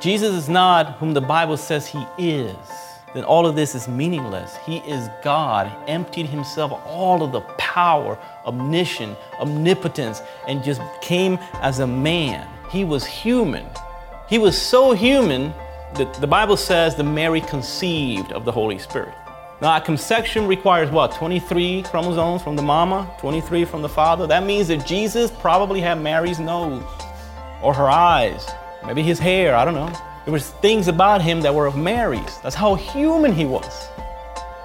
Jesus is not whom the Bible says he is, then all of this is meaningless. He is God, emptied himself all of the power, omniscience, omnipotence, and just came as a man. He was human. He was so human that the Bible says that Mary conceived of the Holy Spirit. Now, a conception requires what? 23 chromosomes from the mama, 23 from the father. That means that Jesus probably had Mary's nose or her eyes, maybe his hair, I don't know. There was things about him that were of Mary's. That's how human he was.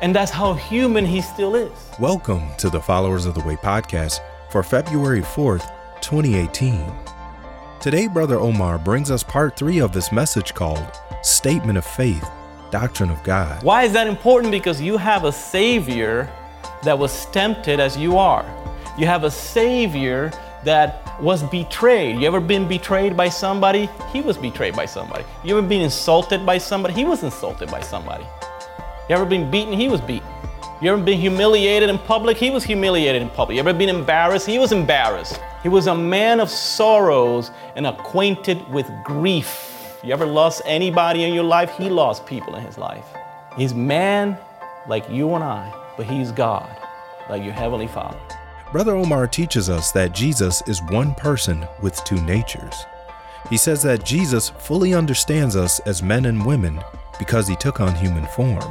And that's how human he still is. Welcome to the Followers of the Way podcast for February 4th, 2018. Today, Brother Omar brings us part three of this message called Statement of Faith Doctrine of God. Why is that important? Because you have a Savior that was tempted as you are. You have a Savior that was betrayed. You ever been betrayed by somebody? He was betrayed by somebody. You ever been insulted by somebody? He was insulted by somebody. You ever been beaten? He was beaten. You ever been humiliated in public? He was humiliated in public. You ever been embarrassed? He was embarrassed. He was a man of sorrows and acquainted with grief. You ever lost anybody in your life? He lost people in his life. He's man like you and I, but he's God, like your heavenly Father. Brother Omar teaches us that Jesus is one person with two natures. He says that Jesus fully understands us as men and women because he took on human form.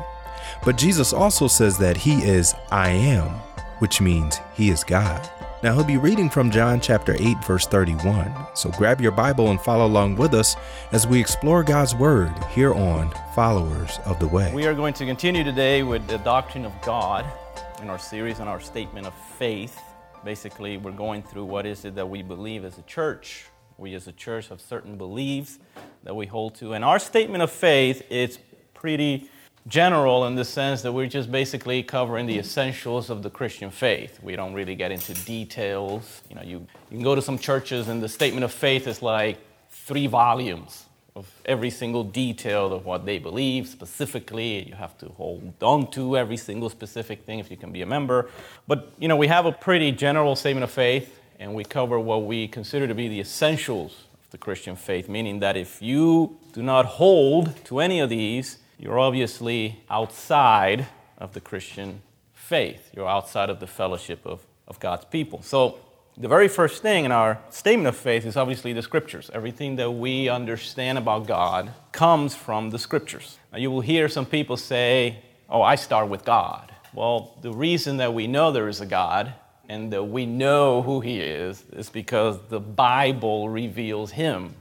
But Jesus also says that he is I am, which means he is God. Now he'll be reading from John chapter 8 verse 31. So grab your Bible and follow along with us as we explore God's word here on Followers of the Way. We are going to continue today with the doctrine of God in our series on our statement of faith. Basically, we're going through what is it that we believe as a church. We as a church have certain beliefs that we hold to. And our statement of faith is pretty general in the sense that we're just basically covering the essentials of the Christian faith. We don't really get into details. You know, you, you can go to some churches and the statement of faith is like three volumes of every single detail of what they believe specifically. You have to hold on to every single specific thing if you can be a member. But you know, we have a pretty general statement of faith and we cover what we consider to be the essentials of the Christian faith, meaning that if you do not hold to any of these, you're obviously outside of the Christian faith. You're outside of the fellowship of, of God's people. So, the very first thing in our statement of faith is obviously the scriptures. Everything that we understand about God comes from the scriptures. Now, you will hear some people say, Oh, I start with God. Well, the reason that we know there is a God and that we know who He is is because the Bible reveals Him.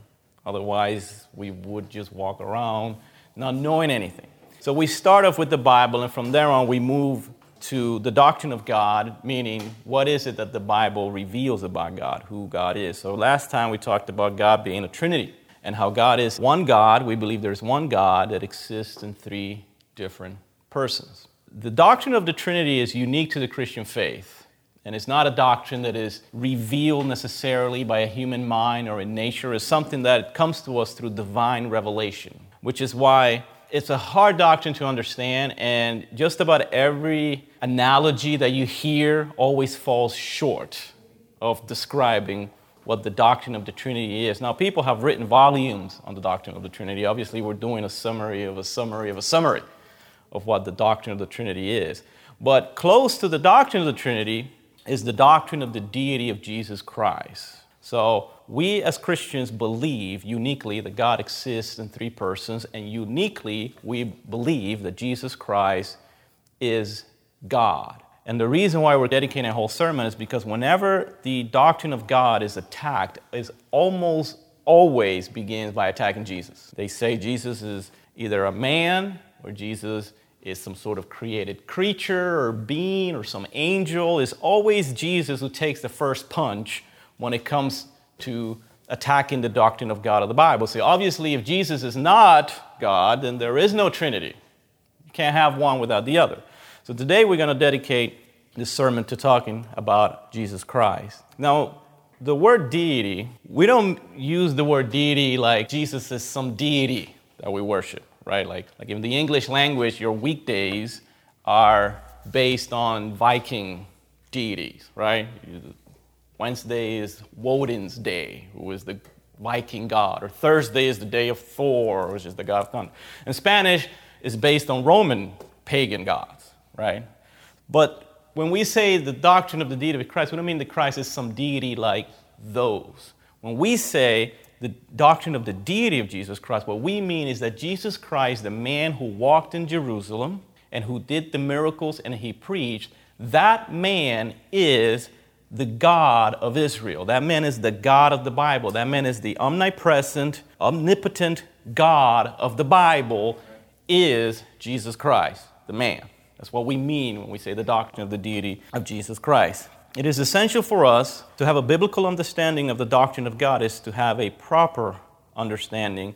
Otherwise, we would just walk around not knowing anything. So we start off with the Bible, and from there on, we move to the doctrine of God, meaning what is it that the Bible reveals about God, who God is. So last time we talked about God being a Trinity and how God is one God. We believe there's one God that exists in three different persons. The doctrine of the Trinity is unique to the Christian faith. And it's not a doctrine that is revealed necessarily by a human mind or in nature. It's something that comes to us through divine revelation which is why it's a hard doctrine to understand, and just about every analogy that you hear always falls short of describing what the doctrine of the Trinity is. Now, people have written volumes on the doctrine of the Trinity. Obviously, we're doing a summary of a summary of a summary of what the doctrine of the Trinity is. But close to the doctrine of the Trinity is the doctrine of the deity of Jesus Christ. So, we as Christians believe uniquely that God exists in three persons, and uniquely we believe that Jesus Christ is God. And the reason why we're dedicating a whole sermon is because whenever the doctrine of God is attacked, it almost always begins by attacking Jesus. They say Jesus is either a man or Jesus is some sort of created creature or being or some angel. It's always Jesus who takes the first punch when it comes to attacking the doctrine of God of the Bible. See, obviously, if Jesus is not God, then there is no Trinity. You can't have one without the other. So today we're going to dedicate this sermon to talking about Jesus Christ. Now, the word deity, we don't use the word deity like Jesus is some deity that we worship, right? Like, like in the English language, your weekdays are based on Viking deities, right? Wednesday is Woden's day, who is the Viking god, or Thursday is the day of Thor, which is the god of thunder. And Spanish is based on Roman pagan gods, right? But when we say the doctrine of the deity of Christ, we don't mean that Christ is some deity like those. When we say the doctrine of the deity of Jesus Christ, what we mean is that Jesus Christ, the man who walked in Jerusalem and who did the miracles and he preached, that man is the God of Israel. That man is the God of the Bible. That man is the omnipresent, omnipotent God of the Bible, is Jesus Christ, the man. That's what we mean when we say the doctrine of the deity of Jesus Christ. It is essential for us to have a biblical understanding of the doctrine of God, is to have a proper understanding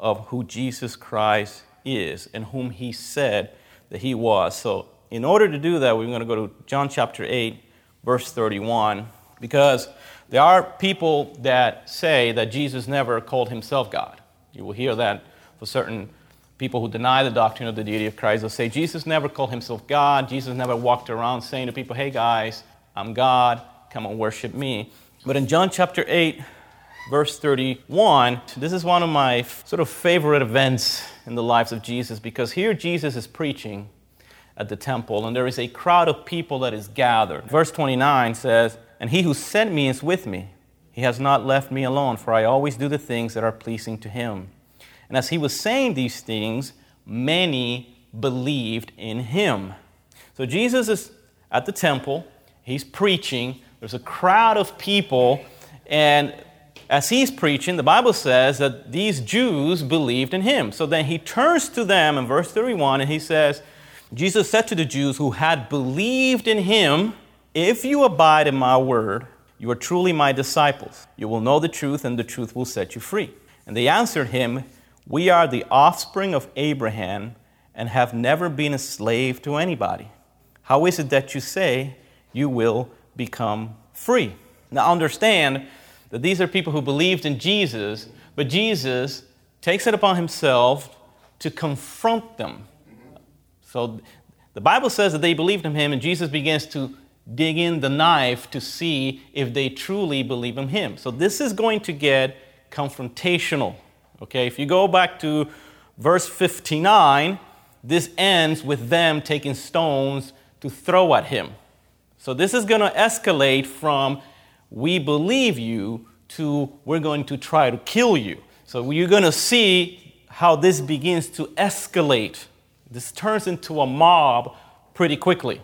of who Jesus Christ is and whom he said that he was. So, in order to do that, we're going to go to John chapter 8 verse 31, because there are people that say that Jesus never called himself God. You will hear that for certain people who deny the doctrine of the deity of Christ. They'll say Jesus never called himself God. Jesus never walked around saying to people, hey guys, I'm God, come and worship me. But in John chapter 8, verse 31, this is one of my sort of favorite events in the lives of Jesus because here Jesus is preaching at the temple, and there is a crowd of people that is gathered. Verse 29 says, And he who sent me is with me. He has not left me alone, for I always do the things that are pleasing to him. And as he was saying these things, many believed in him. So Jesus is at the temple, he's preaching, there's a crowd of people, and as he's preaching, the Bible says that these Jews believed in him. So then he turns to them in verse 31 and he says, Jesus said to the Jews who had believed in him, If you abide in my word, you are truly my disciples. You will know the truth, and the truth will set you free. And they answered him, We are the offspring of Abraham and have never been a slave to anybody. How is it that you say you will become free? Now, understand that these are people who believed in Jesus, but Jesus takes it upon himself to confront them so the Bible says that they believed in him, and Jesus begins to dig in the knife to see if they truly believe in him. So this is going to get confrontational. Okay, if you go back to verse 59, this ends with them taking stones to throw at him. So this is going to escalate from we believe you to we're going to try to kill you. So you're going to see how this begins to escalate. This turns into a mob pretty quickly.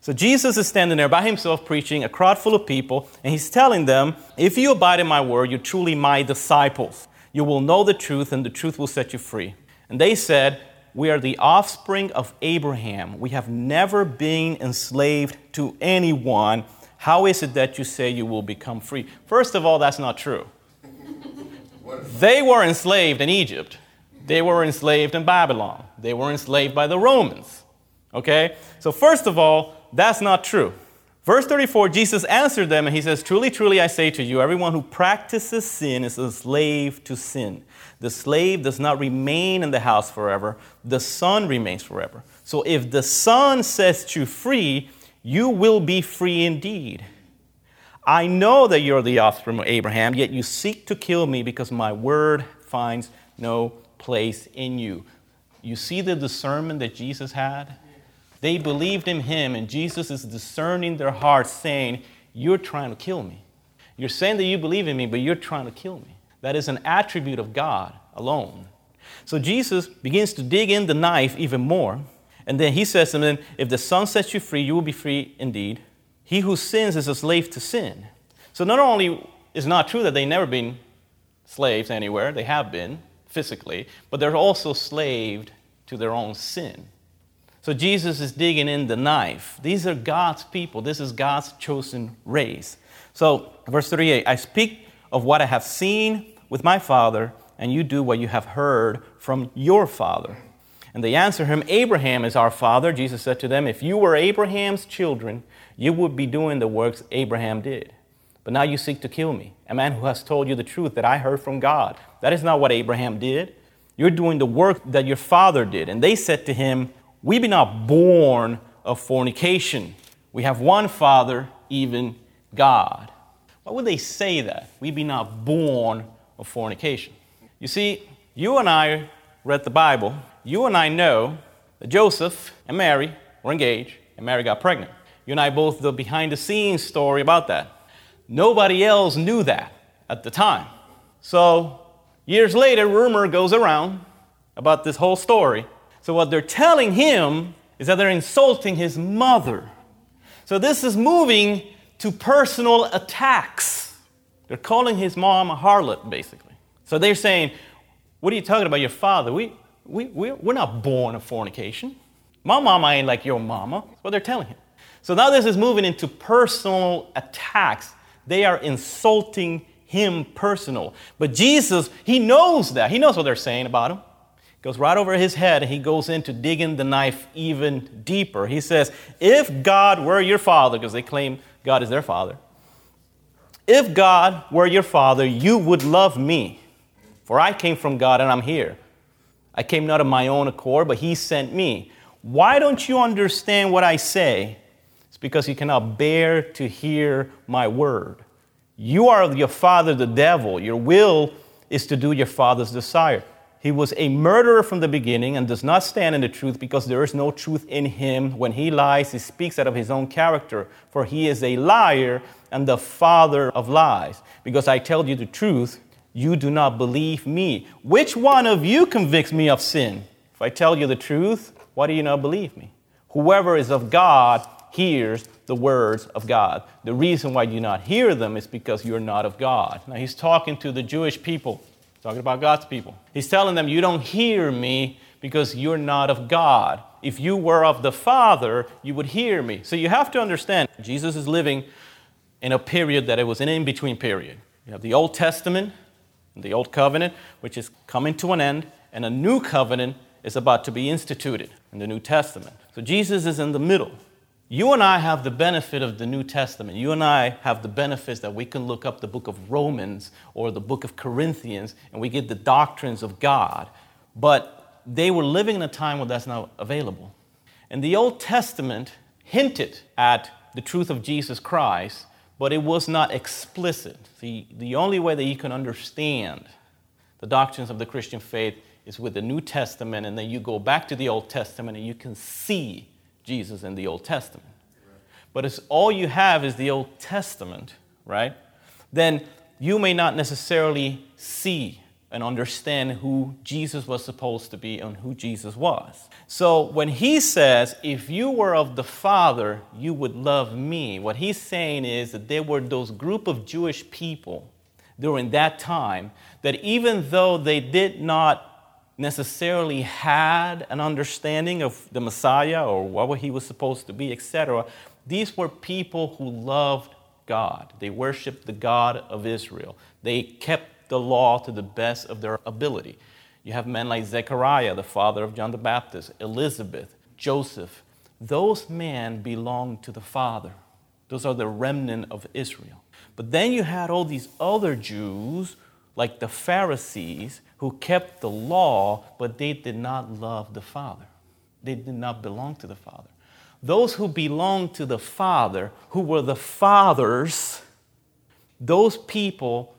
So Jesus is standing there by himself preaching, a crowd full of people, and he's telling them, If you abide in my word, you're truly my disciples. You will know the truth, and the truth will set you free. And they said, We are the offspring of Abraham. We have never been enslaved to anyone. How is it that you say you will become free? First of all, that's not true. they were enslaved in Egypt. They were enslaved in Babylon. They were enslaved by the Romans. Okay? So, first of all, that's not true. Verse 34, Jesus answered them and he says, Truly, truly, I say to you, everyone who practices sin is a slave to sin. The slave does not remain in the house forever, the son remains forever. So, if the son sets you free, you will be free indeed. I know that you're the offspring of Abraham, yet you seek to kill me because my word finds no place in you. You see the discernment that Jesus had? They believed in him, and Jesus is discerning their hearts, saying, You're trying to kill me. You're saying that you believe in me, but you're trying to kill me. That is an attribute of God alone. So Jesus begins to dig in the knife even more. And then he says to them, If the Son sets you free, you will be free indeed. He who sins is a slave to sin. So not only is not true that they never been slaves anywhere, they have been, physically, but they're also slaved to their own sin. So Jesus is digging in the knife. These are God's people. This is God's chosen race. So, verse 38 I speak of what I have seen with my Father, and you do what you have heard from your Father. And they answer him, Abraham is our father. Jesus said to them, If you were Abraham's children, you would be doing the works Abraham did. But now you seek to kill me, a man who has told you the truth that I heard from God. That is not what Abraham did. You're doing the work that your father did. And they said to him, We be not born of fornication. We have one father, even God. Why would they say that? We be not born of fornication. You see, you and I read the Bible. You and I know that Joseph and Mary were engaged and Mary got pregnant. You and I both the behind the scenes story about that. Nobody else knew that at the time. So, years later, rumor goes around about this whole story. So, what they're telling him is that they're insulting his mother. So, this is moving to personal attacks. They're calling his mom a harlot, basically. So, they're saying, What are you talking about, your father? We, we, we, we're not born of fornication. My mama ain't like your mama. That's what they're telling him. So now this is moving into personal attacks. They are insulting him personal. But Jesus, he knows that. He knows what they're saying about him. Goes right over his head and he goes into digging the knife even deeper. He says, If God were your father, because they claim God is their father, if God were your father, you would love me. For I came from God and I'm here. I came not of my own accord, but he sent me. Why don't you understand what I say? Because you cannot bear to hear my word. You are your father, the devil. Your will is to do your father's desire. He was a murderer from the beginning and does not stand in the truth because there is no truth in him. When he lies, he speaks out of his own character, for he is a liar and the father of lies. Because I tell you the truth, you do not believe me. Which one of you convicts me of sin? If I tell you the truth, why do you not believe me? Whoever is of God hears the words of God. The reason why you do not hear them is because you're not of God. Now he's talking to the Jewish people, talking about God's people. He's telling them, You don't hear me because you're not of God. If you were of the Father, you would hear me. So you have to understand, Jesus is living in a period that it was an in between period. You have the Old Testament, the Old Covenant, which is coming to an end, and a new covenant is about to be instituted in the New Testament. So Jesus is in the middle. You and I have the benefit of the New Testament. You and I have the benefits that we can look up the book of Romans or the book of Corinthians and we get the doctrines of God. But they were living in a time where that's not available. And the Old Testament hinted at the truth of Jesus Christ, but it was not explicit. The, the only way that you can understand the doctrines of the Christian faith is with the New Testament, and then you go back to the Old Testament and you can see Jesus in the Old Testament. But if all you have is the Old Testament, right, then you may not necessarily see and understand who Jesus was supposed to be and who Jesus was. So when he says, if you were of the Father, you would love me, what he's saying is that there were those group of Jewish people during that time that even though they did not necessarily had an understanding of the Messiah or what he was supposed to be, etc., these were people who loved God. They worshiped the God of Israel. They kept the law to the best of their ability. You have men like Zechariah, the father of John the Baptist, Elizabeth, Joseph. Those men belonged to the Father. Those are the remnant of Israel. But then you had all these other Jews, like the Pharisees, who kept the law, but they did not love the Father. They did not belong to the Father. Those who belonged to the Father, who were the fathers, those people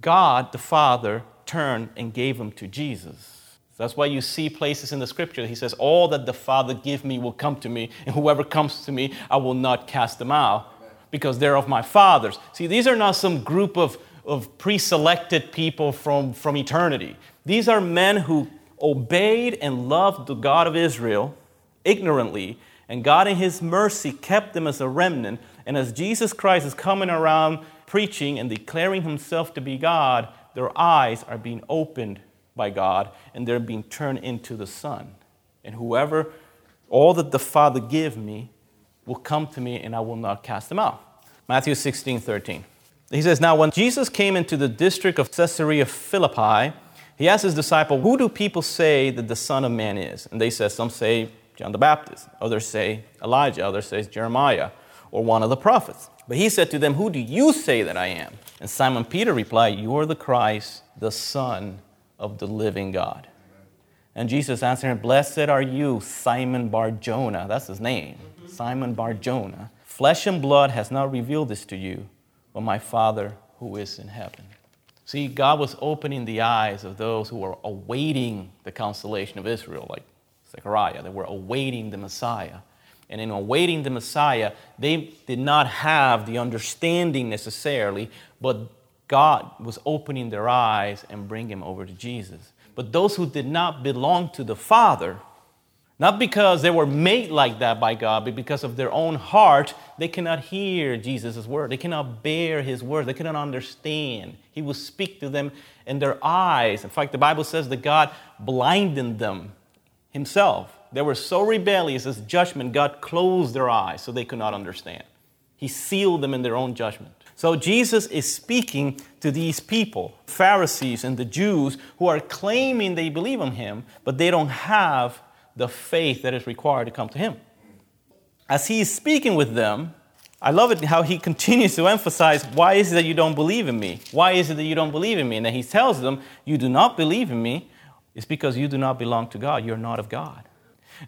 God the Father turned and gave them to Jesus. That's why you see places in the scripture he says, All that the Father give me will come to me, and whoever comes to me, I will not cast them out, because they're of my Father's. See, these are not some group of, of pre selected people from, from eternity. These are men who obeyed and loved the God of Israel ignorantly, and God, in His mercy, kept them as a remnant. And as Jesus Christ is coming around preaching and declaring himself to be God, their eyes are being opened by God and they're being turned into the Son. And whoever, all that the Father give me, will come to me and I will not cast them out. Matthew 16, 13. He says, Now when Jesus came into the district of Caesarea Philippi, he asked his disciple, Who do people say that the Son of Man is? And they said, Some say John the Baptist, others say Elijah, others say Jeremiah, or one of the prophets. But he said to them, Who do you say that I am? And Simon Peter replied, You are the Christ, the Son of the living God. And Jesus answered him, Blessed are you, Simon Bar Jonah. That's his name. Simon Bar Jonah. Flesh and blood has not revealed this to you, but my Father who is in heaven. See, God was opening the eyes of those who were awaiting the consolation of Israel, like Zechariah. They were awaiting the Messiah. And in awaiting the Messiah, they did not have the understanding necessarily, but God was opening their eyes and bringing them over to Jesus. But those who did not belong to the Father, not because they were made like that by God, but because of their own heart, they cannot hear Jesus' word. They cannot bear his word. They cannot understand. He will speak to them in their eyes. In fact, the Bible says that God blinded them himself. They were so rebellious as judgment, God closed their eyes so they could not understand. He sealed them in their own judgment. So Jesus is speaking to these people, Pharisees and the Jews, who are claiming they believe in him, but they don't have the faith that is required to come to Him. As He is speaking with them, I love it how He continues to emphasize why is it that you don't believe in me? Why is it that you don't believe in me? And then He tells them, You do not believe in me, it's because you do not belong to God. You're not of God.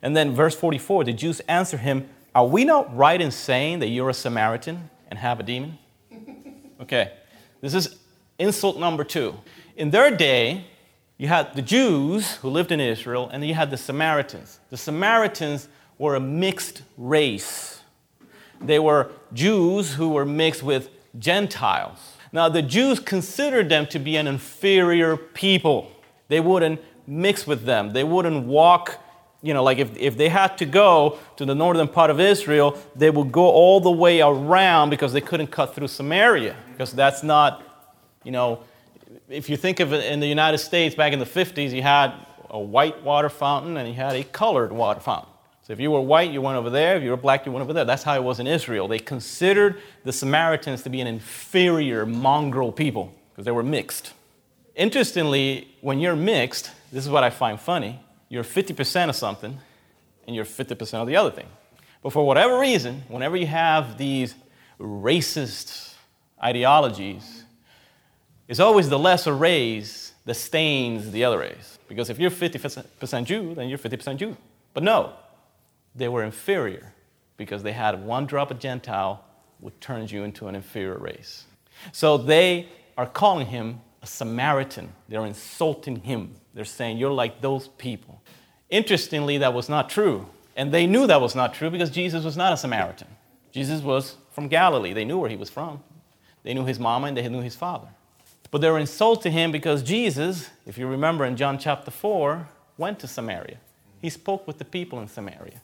And then verse 44 the Jews answer him, Are we not right in saying that you're a Samaritan and have a demon? Okay, this is insult number two. In their day, you had the Jews who lived in Israel, and you had the Samaritans. The Samaritans were a mixed race. They were Jews who were mixed with Gentiles. Now, the Jews considered them to be an inferior people. They wouldn't mix with them, they wouldn't walk. You know, like if, if they had to go to the northern part of Israel, they would go all the way around because they couldn't cut through Samaria, because that's not, you know, if you think of it in the United States back in the 50s, you had a white water fountain and you had a colored water fountain. So if you were white, you went over there. If you were black, you went over there. That's how it was in Israel. They considered the Samaritans to be an inferior mongrel people because they were mixed. Interestingly, when you're mixed, this is what I find funny you're 50% of something and you're 50% of the other thing. But for whatever reason, whenever you have these racist ideologies, it's always the lesser race that stains the other race. Because if you're 50% Jew, then you're 50% Jew. But no, they were inferior because they had one drop of Gentile, which turns you into an inferior race. So they are calling him a Samaritan. They're insulting him. They're saying, You're like those people. Interestingly, that was not true. And they knew that was not true because Jesus was not a Samaritan. Jesus was from Galilee. They knew where he was from. They knew his mama and they knew his father. But they were insulting him because Jesus, if you remember in John chapter 4, went to Samaria. He spoke with the people in Samaria.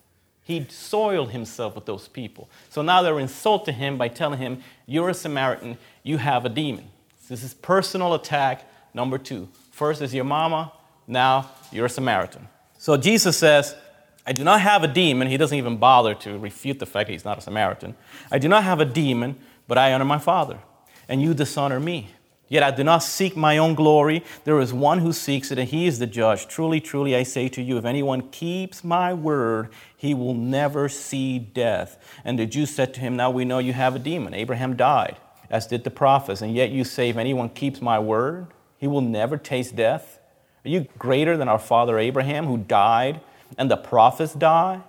He soiled himself with those people. So now they're insulting him by telling him, You're a Samaritan, you have a demon. This is personal attack number two. First is your mama, now you're a Samaritan. So Jesus says, I do not have a demon. He doesn't even bother to refute the fact that he's not a Samaritan. I do not have a demon, but I honor my Father, and you dishonor me. Yet I do not seek my own glory. There is one who seeks it, and he is the judge. Truly, truly, I say to you, if anyone keeps my word, he will never see death. And the Jews said to him, Now we know you have a demon. Abraham died, as did the prophets, and yet you say, If anyone keeps my word, he will never taste death. Are you greater than our father Abraham, who died, and the prophets died?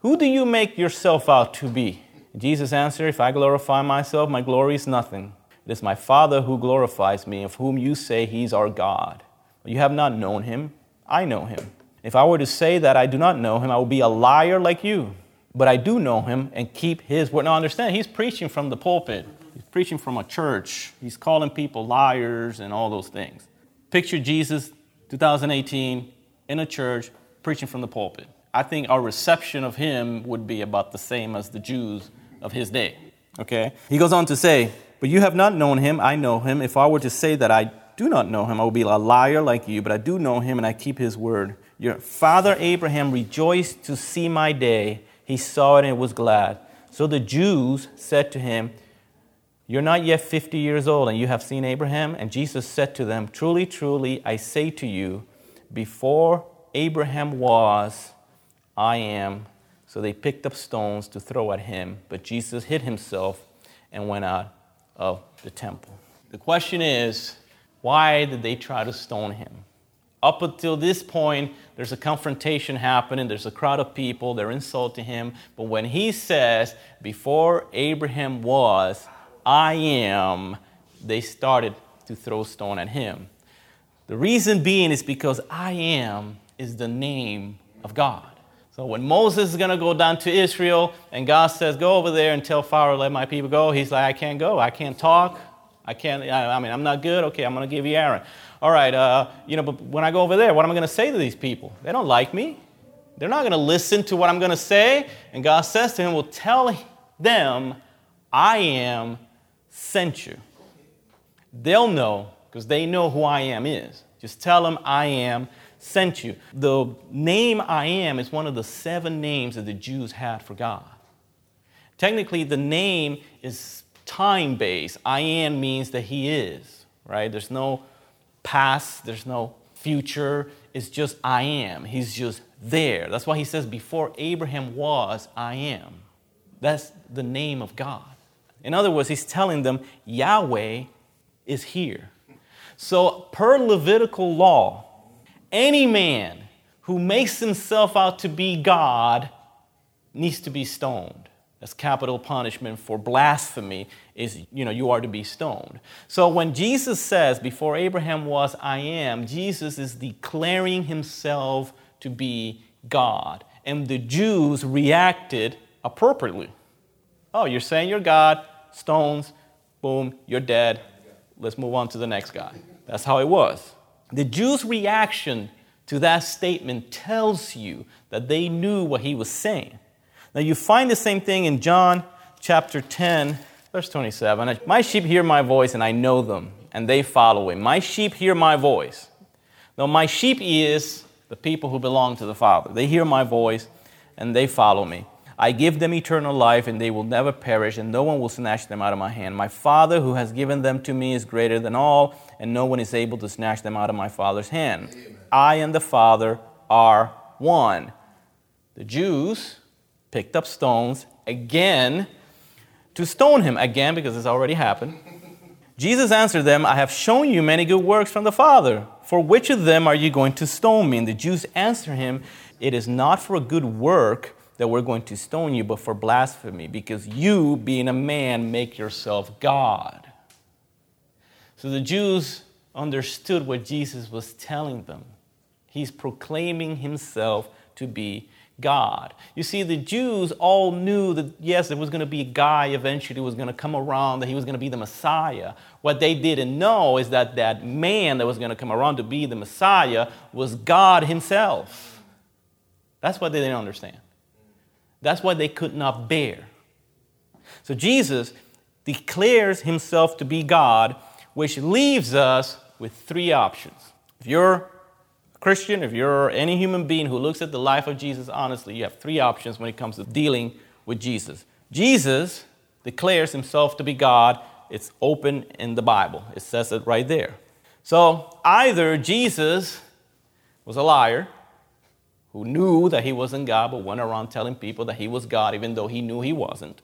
Who do you make yourself out to be? Jesus answered, If I glorify myself, my glory is nothing. It is my Father who glorifies me, of whom you say he's our God. You have not known him, I know him. If I were to say that I do not know him, I would be a liar like you. But I do know him and keep his word. Now understand, he's preaching from the pulpit. He's preaching from a church. He's calling people liars and all those things. Picture Jesus 2018 in a church preaching from the pulpit. I think our reception of him would be about the same as the Jews of his day. Okay? He goes on to say, but you have not known him, I know him. If I were to say that I do not know him, I would be a liar like you, but I do know him and I keep his word. Your father Abraham rejoiced to see my day. He saw it and was glad. So the Jews said to him, You're not yet 50 years old, and you have seen Abraham? And Jesus said to them, Truly, truly, I say to you, before Abraham was, I am. So they picked up stones to throw at him, but Jesus hid himself and went out of the temple. The question is, why did they try to stone him? Up until this point, there's a confrontation happening, there's a crowd of people, they're insulting him. But when he says, Before Abraham was, I am, they started to throw stone at him. The reason being is because I am is the name of God. So when Moses is going to go down to Israel and God says, Go over there and tell Pharaoh, let my people go, he's like, I can't go. I can't talk. I can't, I, mean, I'm not good. Okay, I'm going to give you Aaron. All right, uh, you know, but when I go over there, what am I going to say to these people? They don't like me. They're not going to listen to what I'm going to say. And God says to him, Well, tell them, I am sent you. They'll know because they know who I am is. Just tell them, I am sent you. The name I am is one of the seven names that the Jews had for God. Technically, the name is time based. I am means that He is, right? There's no past, there's no future. It's just I am. He's just there. That's why He says, Before Abraham was, I am. That's the name of God. In other words, He's telling them, Yahweh is here. So, per Levitical law, any man who makes himself out to be God needs to be stoned. That's capital punishment for blasphemy is you know you are to be stoned. So when Jesus says before Abraham was I am, Jesus is declaring himself to be God. And the Jews reacted appropriately. Oh, you're saying you're God, stones, boom, you're dead. Let's move on to the next guy. That's how it was. The Jews' reaction to that statement tells you that they knew what he was saying. Now, you find the same thing in John chapter 10, verse 27. My sheep hear my voice, and I know them, and they follow me. My sheep hear my voice. Now, my sheep is the people who belong to the Father. They hear my voice, and they follow me. I give them eternal life, and they will never perish, and no one will snatch them out of my hand. My Father, who has given them to me, is greater than all, and no one is able to snatch them out of my Father's hand. Amen. I and the Father are one. The Jews picked up stones again to stone him, again, because this already happened. Jesus answered them, I have shown you many good works from the Father. For which of them are you going to stone me? And the Jews answered him, It is not for a good work that we're going to stone you, but for blasphemy, because you, being a man, make yourself God. So the Jews understood what Jesus was telling them. He's proclaiming himself to be God. You see, the Jews all knew that, yes, there was going to be a guy eventually who was going to come around, that he was going to be the Messiah. What they didn't know is that that man that was going to come around to be the Messiah was God himself. That's what they didn't understand. That's what they could not bear. So Jesus declares himself to be God, which leaves us with three options. If you're a Christian, if you're any human being who looks at the life of Jesus honestly, you have three options when it comes to dealing with Jesus. Jesus declares himself to be God. It's open in the Bible, it says it right there. So either Jesus was a liar, who knew that he wasn't God but went around telling people that he was God even though he knew he wasn't.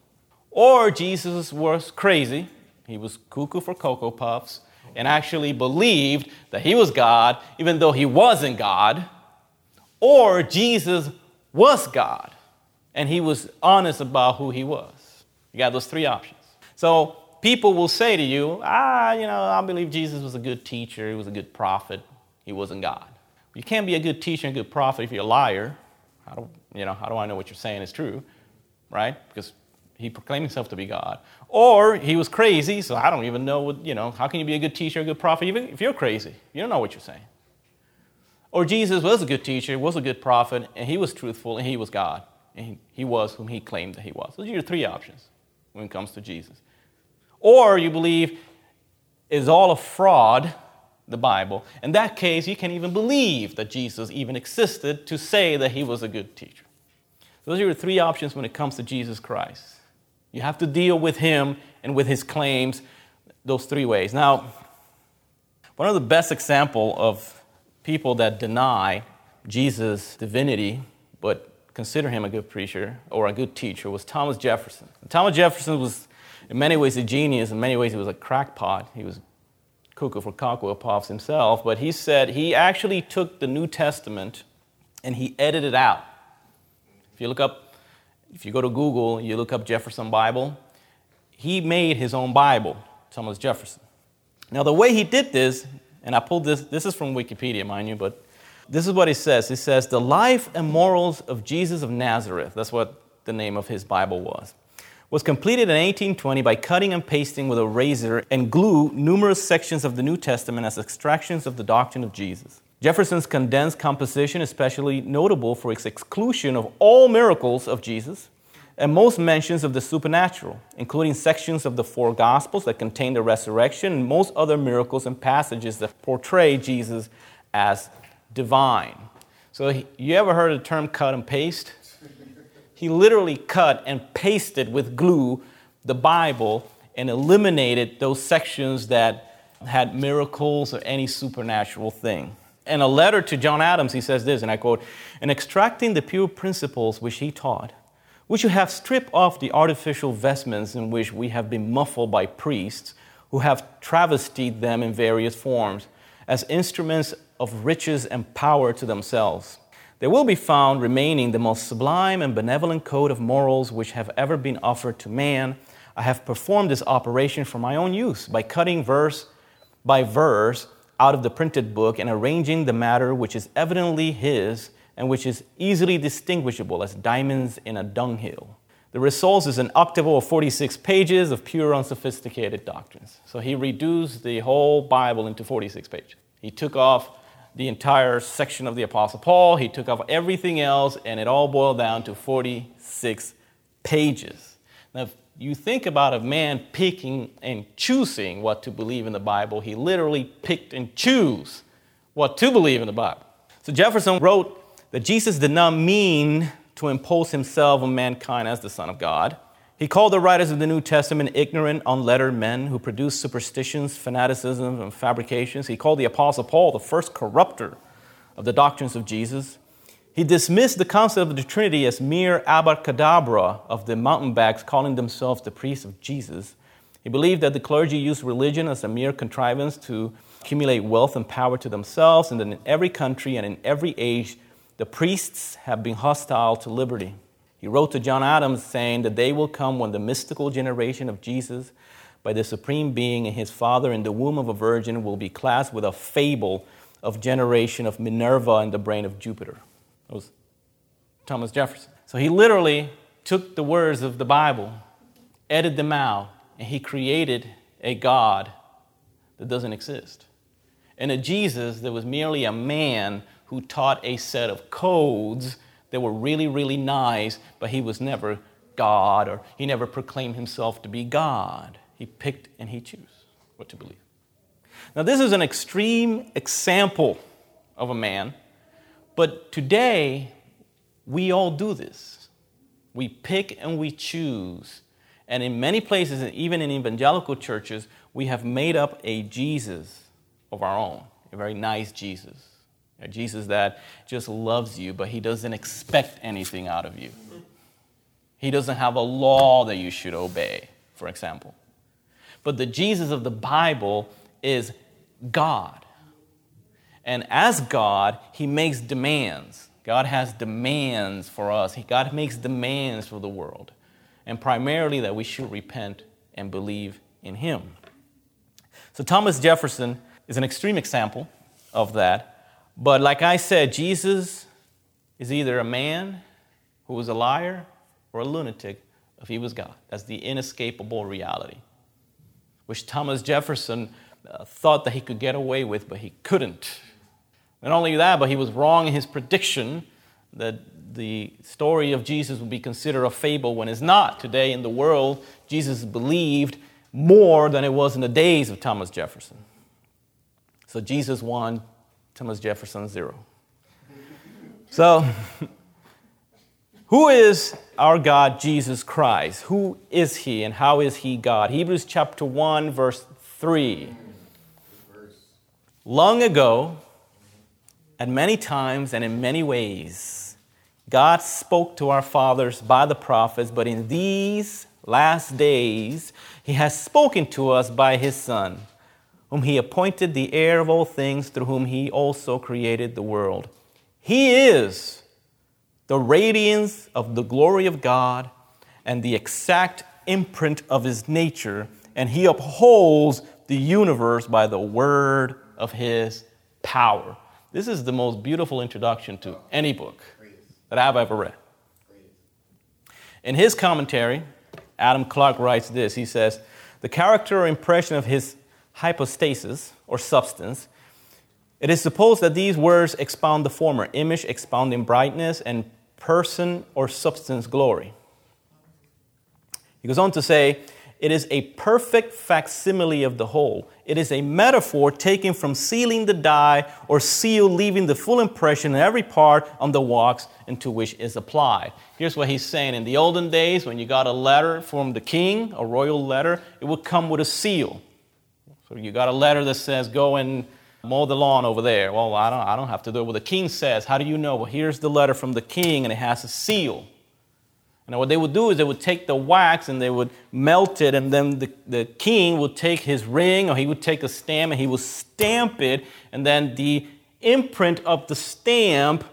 Or Jesus was crazy, he was cuckoo for Cocoa Puffs, and actually believed that he was God even though he wasn't God. Or Jesus was God and he was honest about who he was. You got those three options. So people will say to you, ah, you know, I believe Jesus was a good teacher, he was a good prophet, he wasn't God. You can't be a good teacher and a good prophet if you're a liar. How do, you know, how do I know what you're saying is true? Right? Because he proclaimed himself to be God. Or he was crazy, so I don't even know what, you know, how can you be a good teacher, a good prophet, even if you're crazy? You don't know what you're saying. Or Jesus was a good teacher, was a good prophet, and he was truthful, and he was God. And he, he was whom he claimed that he was. Those are your three options when it comes to Jesus. Or you believe is all a fraud the Bible. In that case, you can't even believe that Jesus even existed to say that he was a good teacher. Those are your three options when it comes to Jesus Christ. You have to deal with him and with his claims those three ways. Now, one of the best example of people that deny Jesus' divinity but consider him a good preacher or a good teacher was Thomas Jefferson. Thomas Jefferson was in many ways a genius, in many ways he was a crackpot. He was cuckoo for Cocoa Puffs himself, but he said he actually took the New Testament and he edited it out. If you look up, if you go to Google, you look up Jefferson Bible, he made his own Bible, Thomas Jefferson. Now, the way he did this, and I pulled this, this is from Wikipedia, mind you, but this is what he says. He says, The life and morals of Jesus of Nazareth, that's what the name of his Bible was, was completed in 1820 by cutting and pasting with a razor and glue numerous sections of the New Testament as extractions of the doctrine of Jesus. Jefferson's condensed composition is especially notable for its exclusion of all miracles of Jesus and most mentions of the supernatural, including sections of the four Gospels that contain the resurrection and most other miracles and passages that portray Jesus as divine. So, you ever heard the term cut and paste? He literally cut and pasted with glue the Bible and eliminated those sections that had miracles or any supernatural thing. In a letter to John Adams, he says this, and I quote, In extracting the pure principles which he taught, we should have stripped off the artificial vestments in which we have been muffled by priests who have travestied them in various forms as instruments of riches and power to themselves. There will be found remaining the most sublime and benevolent code of morals which have ever been offered to man. I have performed this operation for my own use by cutting verse by verse out of the printed book and arranging the matter which is evidently his and which is easily distinguishable as diamonds in a dunghill. The result is an octavo of 46 pages of pure, unsophisticated doctrines. So he reduced the whole Bible into 46 pages. He took off the entire section of the Apostle Paul, he took off everything else, and it all boiled down to 46 pages. Now, if you think about a man picking and choosing what to believe in the Bible, he literally picked and chose what to believe in the Bible. So Jefferson wrote that Jesus did not mean to impose himself on mankind as the Son of God. He called the writers of the New Testament ignorant, unlettered men who produced superstitions, fanaticism, and fabrications. He called the Apostle Paul the first corrupter of the doctrines of Jesus. He dismissed the concept of the Trinity as mere abracadabra of the mountebanks calling themselves the priests of Jesus. He believed that the clergy used religion as a mere contrivance to accumulate wealth and power to themselves, and that in every country and in every age, the priests have been hostile to liberty. He wrote to John Adams saying, The day will come when the mystical generation of Jesus, by the Supreme Being and his Father in the womb of a virgin, will be classed with a fable of generation of Minerva in the brain of Jupiter. That was Thomas Jefferson. So he literally took the words of the Bible, edited them out, and he created a God that doesn't exist. And a Jesus that was merely a man who taught a set of codes that were really, really nice, but he was never God or he never proclaimed himself to be God. He picked and he chose what to believe. Now, this is an extreme example of a man, but today we all do this. We pick and we choose. And in many places, and even in evangelical churches, we have made up a Jesus of our own, a very nice Jesus. A Jesus that just loves you, but he doesn't expect anything out of you. He doesn't have a law that you should obey, for example. But the Jesus of the Bible is God. And as God, he makes demands. God has demands for us. God makes demands for the world. And primarily that we should repent and believe in him. So Thomas Jefferson is an extreme example of that. But like I said, Jesus is either a man who was a liar or a lunatic if he was God. That's the inescapable reality, which Thomas Jefferson uh, thought that he could get away with, but he couldn't. Not only that, but he was wrong in his prediction that the story of Jesus would be considered a fable when it's not. Today in the world, Jesus believed more than it was in the days of Thomas Jefferson. So Jesus won, Thomas Jefferson zero. So, who is our God, Jesus Christ? Who is he and how is he God? Hebrews chapter 1, verse 3. Long ago, at many times and in many ways, God spoke to our fathers by the prophets, but in these last days, he has spoken to us by his Son whom he appointed the heir of all things, through whom he also created the world. He is the radiance of the glory of God and the exact imprint of his nature, and he upholds the universe by the word of his power. This is the most beautiful introduction to any book that I've ever read. In his commentary, Adam Clarke writes this He says, The character or impression of his hypostasis or substance, it is supposed that these words expound the former image, expounding brightness, and person or substance glory. He goes on to say, it is a perfect facsimile of the whole. It is a metaphor taken from sealing the die or seal, leaving the full impression in every part on the wax into which is applied. Here's what he's saying. In the olden days, when you got a letter from the king, a royal letter, it would come with a seal. So you got a letter that says, go and mow the lawn over there. Well, I don't, I don't have to do it. Well, the king says, how do you know? Well, here's the letter from the king, and it has a seal. And what they would do is they would take the wax and they would melt it, and then the, the king would take his ring or he would take a stamp and he would stamp it, and then the imprint of the stamp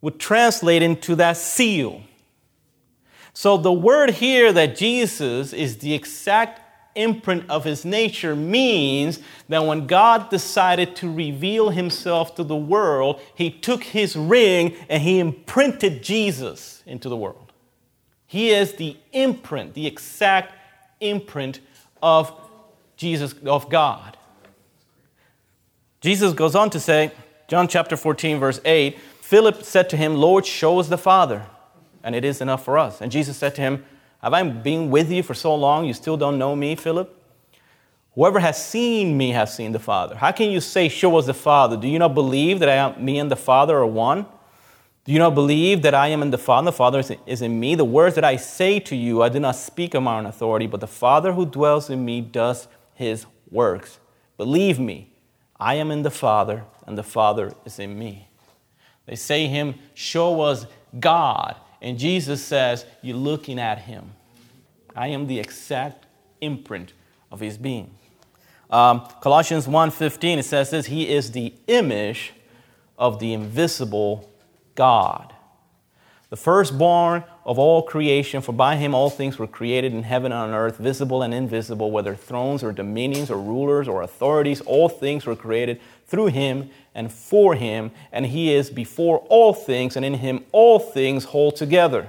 would translate into that seal. So the word here that Jesus is the exact imprint of his nature means that when God decided to reveal himself to the world, he took his ring and he imprinted Jesus into the world. He is the imprint, the exact imprint of Jesus, of God. Jesus goes on to say, John chapter 14, verse 8, Philip said to him, Lord, show us the Father, and it is enough for us. And Jesus said to him, Have I been with you for so long, you still don't know me, Philip? Whoever has seen me has seen the Father. How can you say, Show us the Father? Do you not believe that I am, me and the Father are one? Do you not believe that I am in the Father, the Father is in me? The words that I say to you, I do not speak of my own authority, but the Father who dwells in me does his works. Believe me, I am in the Father, and the Father is in me. They say him, show us God. And Jesus says, You're looking at him. I am the exact imprint of his being. Um, Colossians 1:15, it says this, He is the image of the invisible God, the firstborn of all creation, for by him all things were created in heaven and on earth, visible and invisible, whether thrones or dominions or rulers or authorities, all things were created through him and for him, and he is before all things, and in him all things hold together.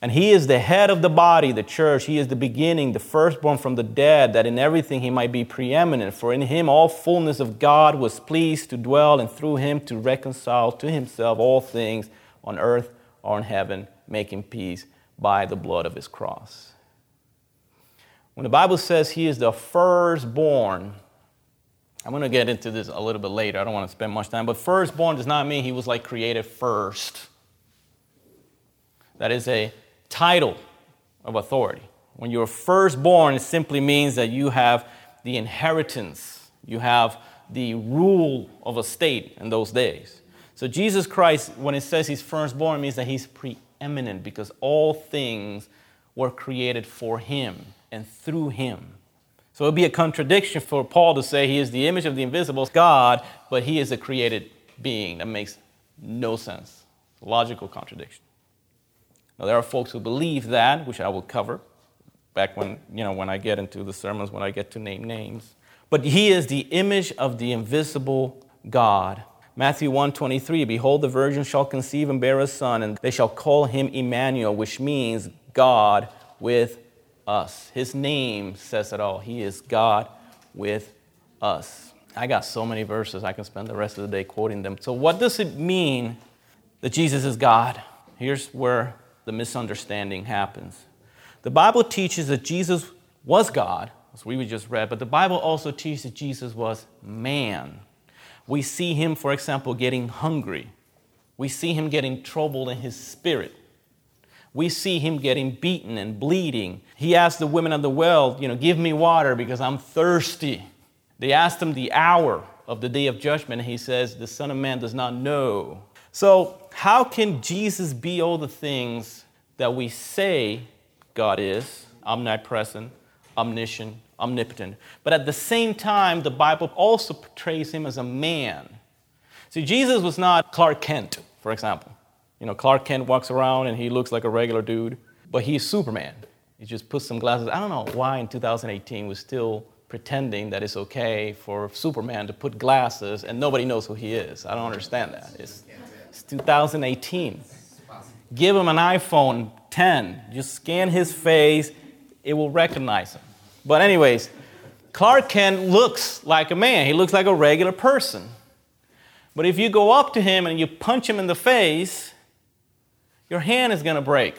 And he is the head of the body, the church. He is the beginning, the firstborn from the dead, that in everything he might be preeminent. For in him all fullness of God was pleased to dwell, and through him to reconcile to himself all things on earth or in heaven, making peace by the blood of his cross. When the Bible says he is the firstborn, I'm going to get into this a little bit later. I don't want to spend much time, but firstborn does not mean he was like created first. That is a title of authority. When you're firstborn, it simply means that you have the inheritance, you have the rule of a state in those days. So, Jesus Christ, when it says he's firstborn, means that he's preeminent because all things were created for him and through him. So, it would be a contradiction for Paul to say he is the image of the invisible God, but he is a created being. That makes no sense. Logical contradiction. Now, there are folks who believe that, which I will cover back when, you know, when I get into the sermons, when I get to name names. But he is the image of the invisible God. Matthew 1:23 Behold the virgin shall conceive and bear a son and they shall call him Emmanuel which means God with us. His name says it all. He is God with us. I got so many verses I can spend the rest of the day quoting them. So what does it mean that Jesus is God? Here's where the misunderstanding happens. The Bible teaches that Jesus was God, as we just read, but the Bible also teaches that Jesus was man. We see him, for example, getting hungry. We see him getting troubled in his spirit. We see him getting beaten and bleeding. He asked the women at the well, you know, give me water because I'm thirsty. They asked him the hour of the day of judgment, and he says, The Son of Man does not know so, how can Jesus be all the things that we say God is omnipresent, omniscient, omnipotent? But at the same time, the Bible also portrays him as a man. See, Jesus was not Clark Kent, for example. You know, Clark Kent walks around and he looks like a regular dude, but he's Superman. He just puts some glasses. I don't know why in 2018 we're still pretending that it's okay for Superman to put glasses and nobody knows who he is. I don't understand that. It's, it's 2018. Give him an iPhone 10, just scan his face, it will recognize him. But, anyways, Clark Kent looks like a man, he looks like a regular person. But if you go up to him and you punch him in the face, your hand is going to break.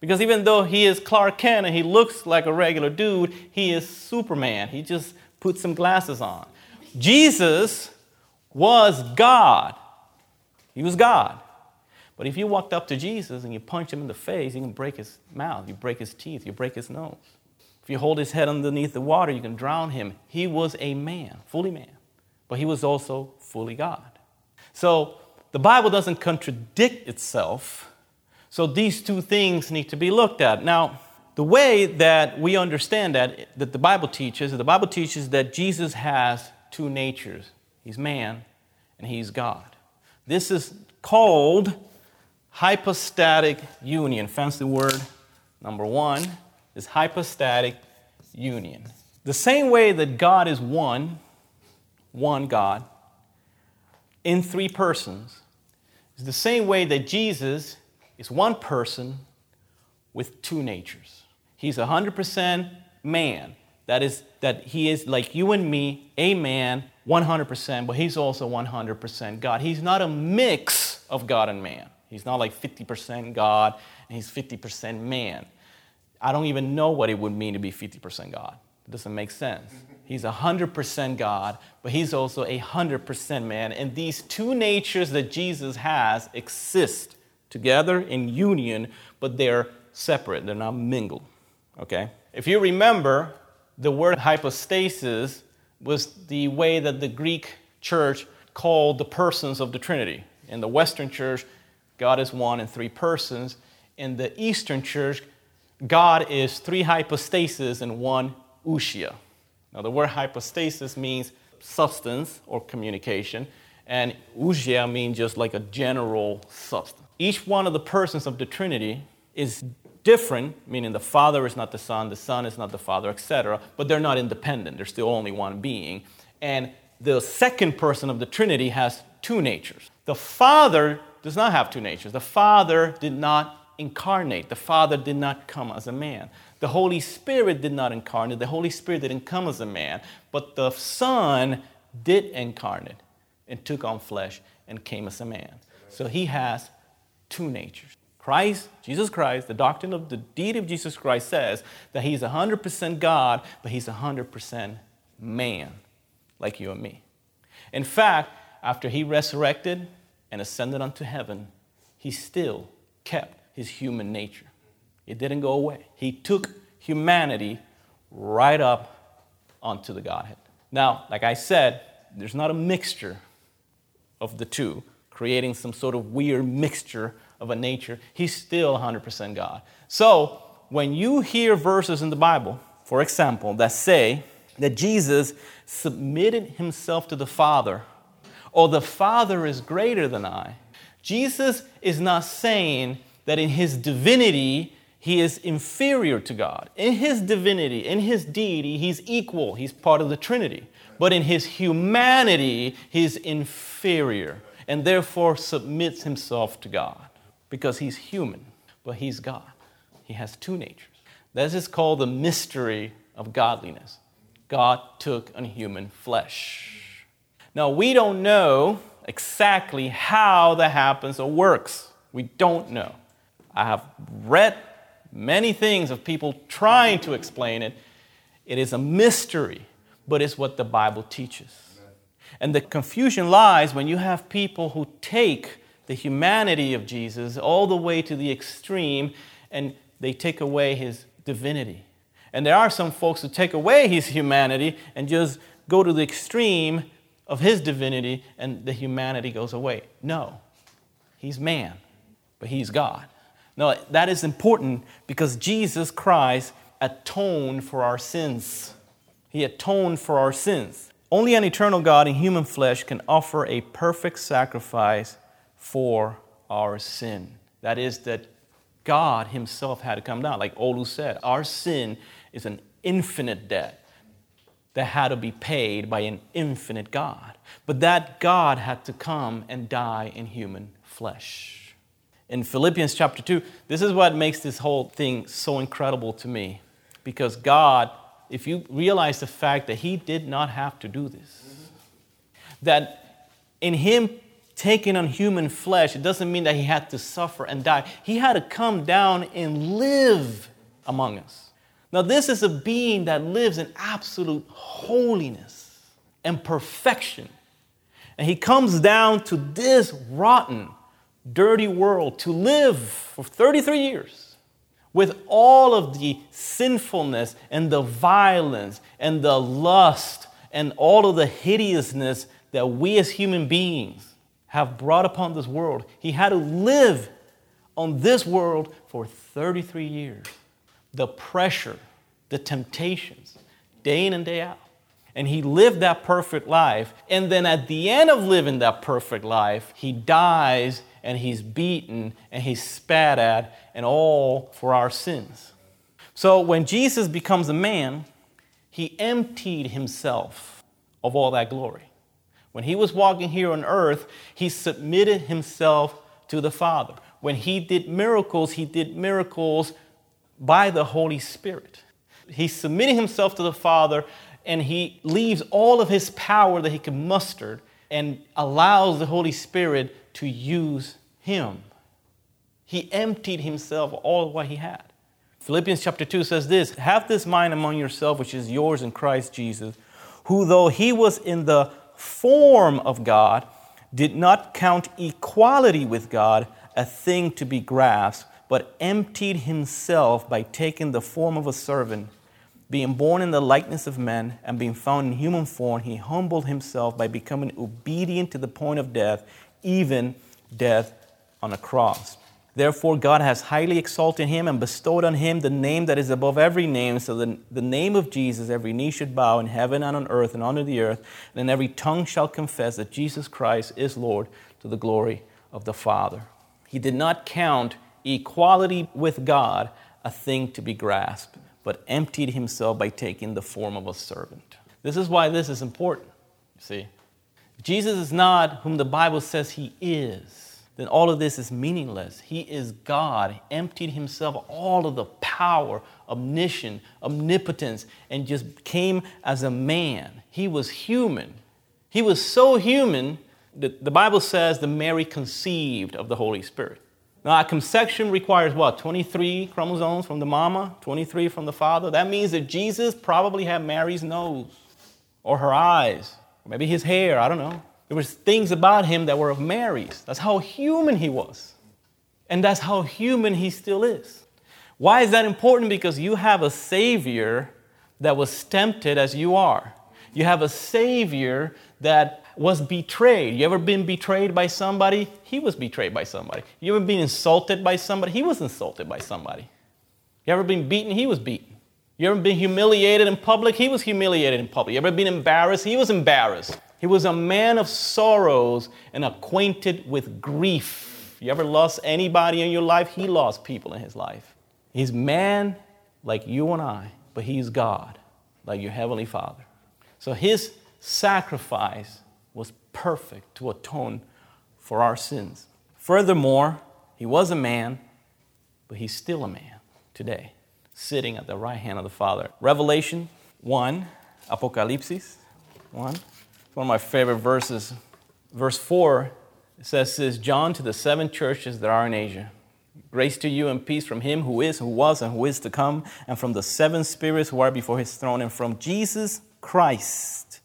Because even though he is Clark Kent and he looks like a regular dude, he is Superman. He just put some glasses on. Jesus was God. He was God. But if you walked up to Jesus and you punch him in the face, you can break his mouth, you break his teeth, you break his nose. If you hold his head underneath the water, you can drown him. He was a man, fully man, but he was also fully God. So the Bible doesn't contradict itself so these two things need to be looked at. Now, the way that we understand that, that the Bible teaches, the Bible teaches that Jesus has two natures He's man and He's God. This is called hypostatic union. Fancy word number one is hypostatic union. The same way that God is one, one God, in three persons, is the same way that Jesus is one person with two natures. He's 100% man. That is, that he is like you and me, a man, 100%, but he's also 100% God. He's not a mix of God and man. He's not like 50% God and he's 50% man. I don't even know what it would mean to be 50% God. It doesn't make sense. He's 100% God, but he's also a 100% man. And these two natures that Jesus has exist together in union, but they're separate, they're not mingled. Okay? If you remember, the word hypostasis was the way that the Greek church called the persons of the Trinity. In the Western church, God is one in three persons. In the Eastern church, God is three hypostases and one ousia. Now, the word hypostasis means substance or communication, and ousia means just like a general substance each one of the persons of the Trinity is different, meaning the Father is not the Son, the Son is not the Father, etc., but they're not independent. They're still only one being. And the second person of the Trinity has two natures. The Father does not have two natures. The Father did not incarnate, the Father did not come as a man. The Holy Spirit did not incarnate, the Holy Spirit didn't come as a man, but the Son did incarnate and took on flesh and came as a man. So he has two natures. Christ, Jesus Christ, the doctrine of the deity of Jesus Christ says that he's 100% God, but he's 100% man, like you and me. In fact, after he resurrected and ascended unto heaven, he still kept his human nature. It didn't go away. He took humanity right up onto the Godhead. Now, like I said, there's not a mixture of the two creating some sort of weird mixture of a nature, he's still 100% God. So, when you hear verses in the Bible, for example, that say that Jesus submitted himself to the Father, or the Father is greater than I, Jesus is not saying that in his divinity, he is inferior to God. In his divinity, in his deity, he's equal. He's part of the Trinity. But in his humanity, he's inferior and therefore submits himself to God because he's human, but he's God. He has two natures. This is called the mystery of godliness. God took on human flesh. Now, we don't know exactly how that happens or works. We don't know. I have read many things of people trying to explain it. It is a mystery, but it's what the Bible teaches. And the confusion lies when you have people who take the humanity of Jesus all the way to the extreme and they take away his divinity. And there are some folks who take away his humanity and just go to the extreme of his divinity and the humanity goes away. No, he's man, but he's God. No, that is important because Jesus Christ atoned for our sins. He atoned for our sins. Only an eternal God in human flesh can offer a perfect sacrifice for our sin. That is, that God Himself had to come down. Like Olu said, our sin is an infinite debt that had to be paid by an infinite God. But that God had to come and die in human flesh. In Philippians chapter 2, this is what makes this whole thing so incredible to me. Because God, if you realize the fact that He did not have to do this, that in Him taking on human flesh, it doesn't mean that He had to suffer and die. He had to come down and live among us. Now, this is a being that lives in absolute holiness and perfection. And he comes down to this rotten, dirty world to live for 33 years with all of the sinfulness and the violence and the lust and all of the hideousness that we as human beings have brought upon this world. He had to live on this world for 33 years the pressure, the temptations, day in and day out. And he lived that perfect life. And then at the end of living that perfect life, he dies and he's beaten and he's spat at, and all for our sins. So when Jesus becomes a man, he emptied himself of all that glory. When he was walking here on earth, he submitted himself to the Father. When he did miracles, he did miracles by the Holy Spirit. He's submitting himself to the Father and he leaves all of his power that he can muster and allows the Holy Spirit to use him. He emptied himself all what he had. Philippians chapter 2 says this Have this mind among yourself, which is yours in Christ Jesus, who, though he was in the form of God, did not count equality with God a thing to be grasped but emptied himself by taking the form of a servant. Being born in the likeness of men and being found in human form, he humbled himself by becoming obedient to the point of death, even death on a cross. Therefore, God has highly exalted him and bestowed on him the name that is above every name, so that the name of Jesus every knee should bow in heaven and on earth and under the earth, and every tongue shall confess that Jesus Christ is Lord to the glory of the Father. He did not count equality with God a thing to be grasped, but emptied himself by taking the form of a servant. This is why this is important. See, Jesus is not whom the Bible says he is. Then all of this is meaningless. He is God, emptied himself all of the power, omniscience, omnipotence, and just came as a man. He was human. He was so human that the Bible says that Mary conceived of the Holy Spirit. Now, a conception requires what? 23 chromosomes from the mama, 23 from the father. That means that Jesus probably had Mary's nose or her eyes, maybe his hair, I don't know. There was things about him that were of Mary's. That's how human he was. And that's how human he still is. Why is that important? Because you have a Savior that was tempted as you are. You have a Savior that was betrayed. You ever been betrayed by somebody? He was betrayed by somebody. You ever been insulted by somebody? He was insulted by somebody. You ever been beaten? He was beaten. You ever been humiliated in public? He was humiliated in public. You ever been embarrassed? He was embarrassed. He was a man of sorrows and acquainted with grief. You ever lost anybody in your life? He lost people in his life. He's man like you and I, but he's God, like your heavenly Father. So his sacrifice was perfect to atone for our sins. Furthermore, he was a man, but he's still a man today, sitting at the right hand of the Father. Revelation 1, Apocalypse 1. One of my favorite verses. Verse 4 it says, says, John to the seven churches that are in Asia. Grace to you and peace from him who is, who was, and who is to come, and from the seven spirits who are before his throne, and from Jesus Christ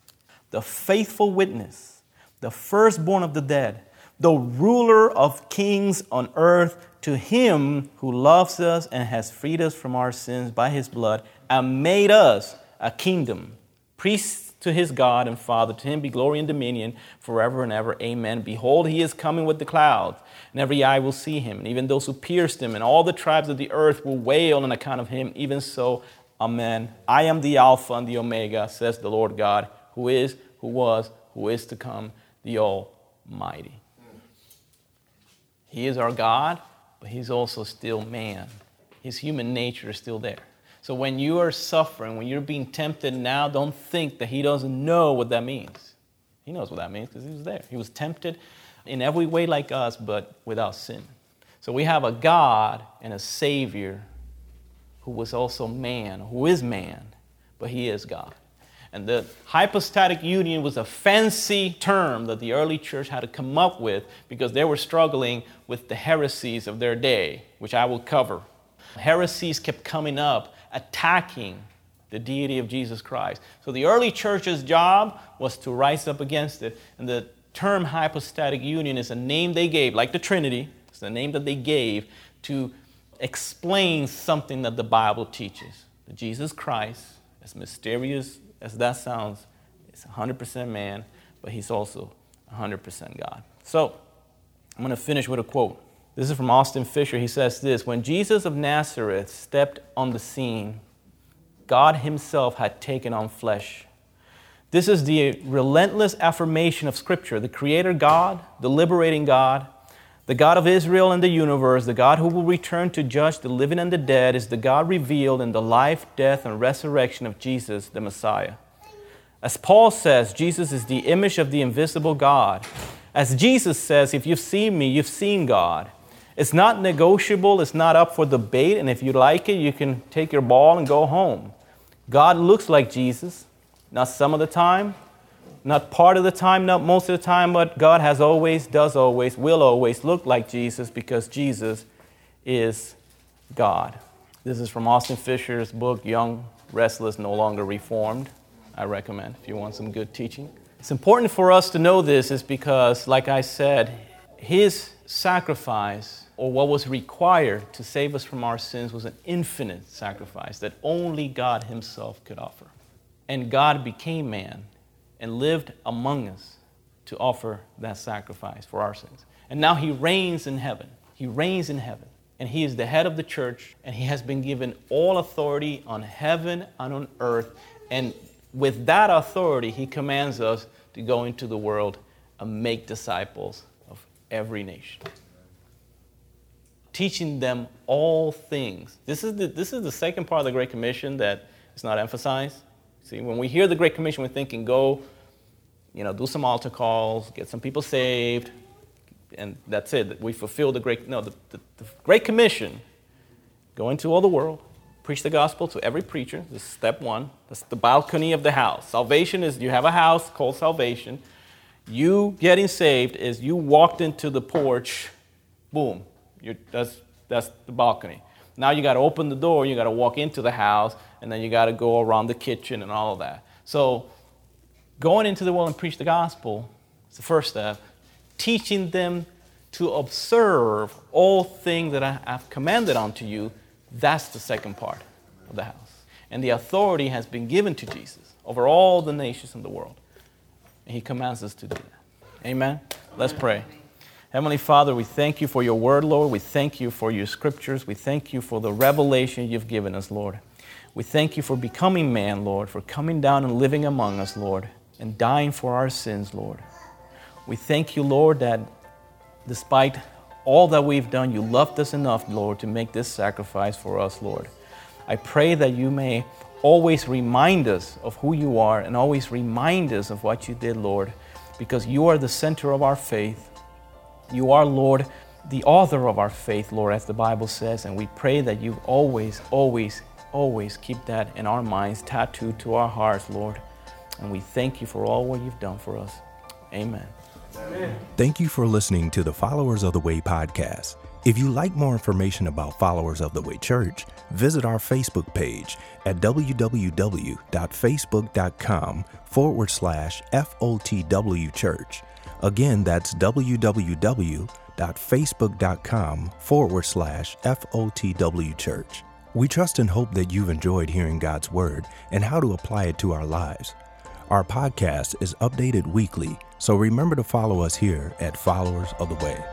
the faithful witness, the firstborn of the dead, the ruler of kings on earth, to him who loves us and has freed us from our sins by his blood and made us a kingdom, priests to his God and Father. To him be glory and dominion forever and ever. Amen. Behold, he is coming with the clouds, and every eye will see him, and even those who pierced him, and all the tribes of the earth will wail on account of him. Even so, Amen. I am the Alpha and the Omega, says the Lord God who is, who was, who is to come, the Almighty. He is our God, but He's also still man. His human nature is still there. So when you are suffering, when you're being tempted now, don't think that He doesn't know what that means. He knows what that means because He was there. He was tempted in every way like us, but without sin. So we have a God and a Savior who was also man, who is man, but He is God. And the hypostatic union was a fancy term that the early church had to come up with because they were struggling with the heresies of their day, which I will cover. Heresies kept coming up, attacking the deity of Jesus Christ. So the early church's job was to rise up against it. And the term hypostatic union is a name they gave, like the Trinity, it's the name that they gave to explain something that the Bible teaches. That Jesus Christ, as mysterious as that sounds, is 100% man, but he's also 100% God. So, I'm going to finish with a quote. This is from Austin Fischer. He says this When Jesus of Nazareth stepped on the scene, God Himself had taken on flesh. This is the relentless affirmation of Scripture the Creator God, the liberating God, the God of Israel and the universe, the God who will return to judge the living and the dead, is the God revealed in the life, death, and resurrection of Jesus, the Messiah. As Paul says, Jesus is the image of the invisible God. As Jesus says, if you've seen me, you've seen God. It's not negotiable, it's not up for debate, and if you like it, you can take your ball and go home. God looks like Jesus, not some of the time, not part of the time, not most of the time, but God has always, does always, will always look like Jesus because Jesus is God. This is from Austin Fischer's book, Young, Restless, No Longer Reformed. I recommend if you want some good teaching. It's important for us to know this is because, like I said, his sacrifice or what was required to save us from our sins was an infinite sacrifice that only God himself could offer. And God became man and lived among us to offer that sacrifice for our sins. And now he reigns in heaven. He reigns in heaven. And he is the head of the church, and he has been given all authority on heaven and on earth. And with that authority, he commands us to go into the world and make disciples of every nation. Teaching them all things. This is the, this is the second part of the Great Commission that is not emphasized. See, when we hear the Great Commission, we're thinking, go you know, do some altar calls, get some people saved, and that's it. We fulfill the great, no, the, the, the great commission. Go into all the world, preach the gospel to every preacher. This is step one. That's the balcony of the house. Salvation is you have a house called salvation. You getting saved is you walked into the porch, boom. You're, that's, that's the balcony. Now you got to open the door, you got to walk into the house, and then you got to go around the kitchen and all of that. So Going into the world and preach the gospel is the first step. Teaching them to observe all things that I have commanded unto you, that's the second part of the house. And the authority has been given to Jesus over all the nations in the world. And he commands us to do that. Amen. Let's pray. Heavenly Father, we thank you for your word, Lord. We thank you for your scriptures. We thank you for the revelation you've given us, Lord. We thank you for becoming man, Lord, for coming down and living among us, Lord and dying for our sins, Lord. We thank you, Lord, that despite all that we've done, you loved us enough, Lord, to make this sacrifice for us, Lord. I pray that you may always remind us of who you are and always remind us of what you did, Lord, because you are the center of our faith. You are, Lord, the author of our faith, Lord, as the Bible says, and we pray that you always, always, always keep that in our minds, tattooed to our hearts, Lord. And we thank you for all what you've done for us. Amen. Amen. Thank you for listening to the Followers of the Way podcast. If you like more information about Followers of the Way Church, visit our Facebook page at www.facebook.com forward slash FOTW Church. Again, that's www.facebook.com forward slash FOTW Church. We trust and hope that you've enjoyed hearing God's Word and how to apply it to our lives. Our podcast is updated weekly, so remember to follow us here at Followers of the Way.